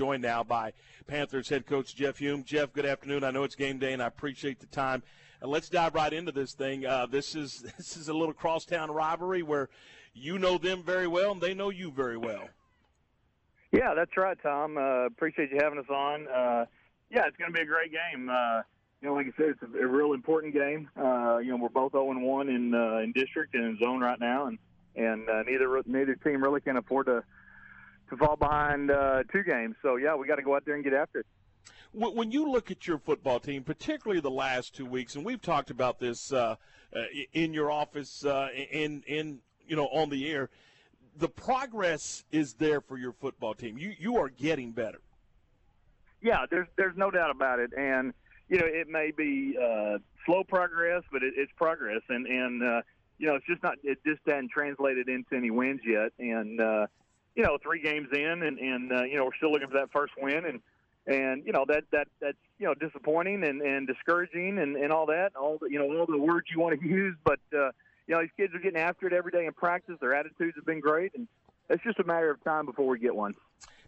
joined now by Panthers head coach Jeff Hulme. Jeff, good afternoon. I know it's game day, and I appreciate the time. And let's dive right into this thing. Uh, this is this is a little crosstown rivalry where you know them very well and they know you very well. Yeah, that's right, Tom. Uh, appreciate you having us on. Uh, yeah, it's going to be a great game. Uh, you know, like I said, it's a, a real important game. Uh, you know, we're both 0 1 in uh, in district and in zone right now, and and uh, neither neither team really can afford to to fall behind uh, two games. So yeah, we got to go out there and get after it. When you look at your football team, particularly the last two weeks, and we've talked about this uh, uh in your office, uh, in in you know on the air, the progress is there for your football team. You you are getting better. Yeah, there's there's no doubt about it, and you know it may be uh, slow progress, but it, it's progress, and and uh, you know it's just not it just hasn't translated into any wins yet, and uh, you know three games in, and and uh, you know we're still looking for that first win, and and you know that that that's you know disappointing and and discouraging and and all that, all the you know all the words you want to use, but. uh you know, these kids are getting after it every day in practice. Their attitudes have been great, and it's just a matter of time before we get one.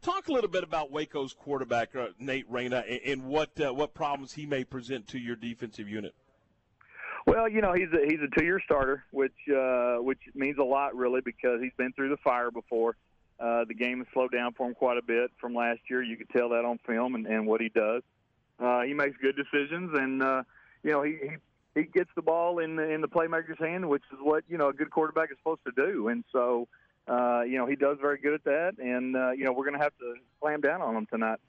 Talk a little bit about Waco's quarterback, uh, Nate Reyna, and, and what uh, what problems he may present to your defensive unit. Well, you know, he's a he's a two year starter, which uh, which means a lot really because he's been through the fire before. Uh, the game has slowed down for him quite a bit from last year. You could tell that on film and, and what he does. Uh, he makes good decisions, and uh, you know he, he he gets the ball in the, in the playmaker's hand, which is what you know a good quarterback is supposed to do. And so, uh, you know, he does very good at that. And uh, you know, we're going to have to slam down on him tonight.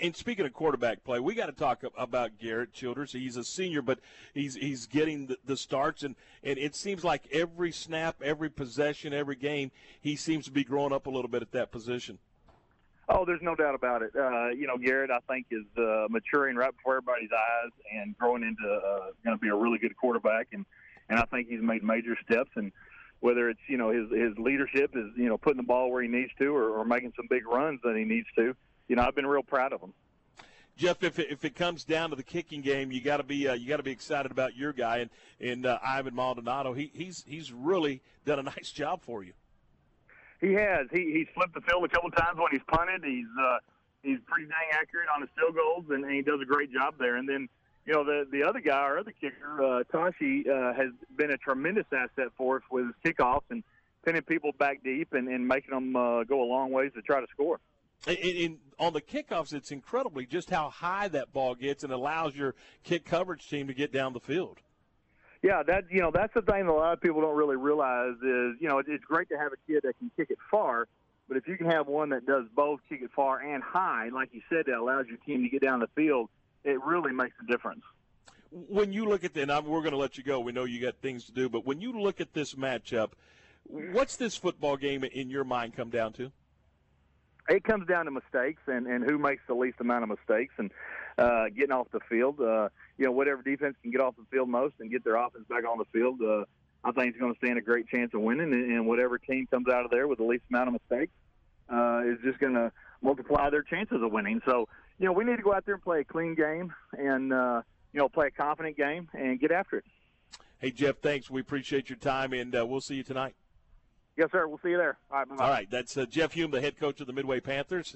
And speaking of quarterback play, we got to talk about Garrett Childers. He's a senior, but he's he's getting the, the, starts, and, and it seems like every snap, every possession, every game, he seems to be growing up a little bit at that position. Oh, there's no doubt about it. Uh, you know, Garrett, I think, is uh, maturing right before everybody's eyes and growing into uh, going to be a really good quarterback. And and I think he's made major steps. And whether it's you know his his leadership is you know putting the ball where he needs to, or, or making some big runs that he needs to. You know, I've been real proud of him. Jeff, if it, if it comes down to the kicking game, you got to be uh, you got to be excited about your guy and and uh, Ivan Maldonado. He he's he's really done a nice job for you. He has. He he's flipped the field a couple times when he's punted. He's uh, he's pretty dang accurate on his field goals, and, and he does a great job there. And then you know the the other guy, our other kicker, uh, Tashi, uh, has been a tremendous asset for us with his kickoffs and pinning people back deep and, and making them uh, go a long ways to try to score. In, in, on the kickoffs, it's incredibly just how high that ball gets and allows your kick coverage team to get down the field. Yeah, that you know that's the thing that a lot of people don't really realize is you know it's great to have a kid that can kick it far, but if you can have one that does both kick it far and high, like you said, that allows your team to get down the field, it really makes a difference. When you look at the, and I'm, we're going to let you go. We know you got things to do, but when you look at this matchup, what's this football game in your mind come down to? It comes down to mistakes and and who makes the least amount of mistakes and uh, getting off the field. Uh, you know, whatever defense can get off the field most and get their offense back on the field, uh, I think is going to stand a great chance of winning. And, and whatever team comes out of there with the least amount of mistakes uh, is just going to multiply their chances of winning. So, you know, we need to go out there and play a clean game and, uh, you know, play a confident game and get after it. Hey, Jeff, thanks. We appreciate your time, and uh, we'll see you tonight. Yes, sir. We'll see you there. All right. All right. That's uh, Jeff Hulme, the head coach of the Midway Panthers.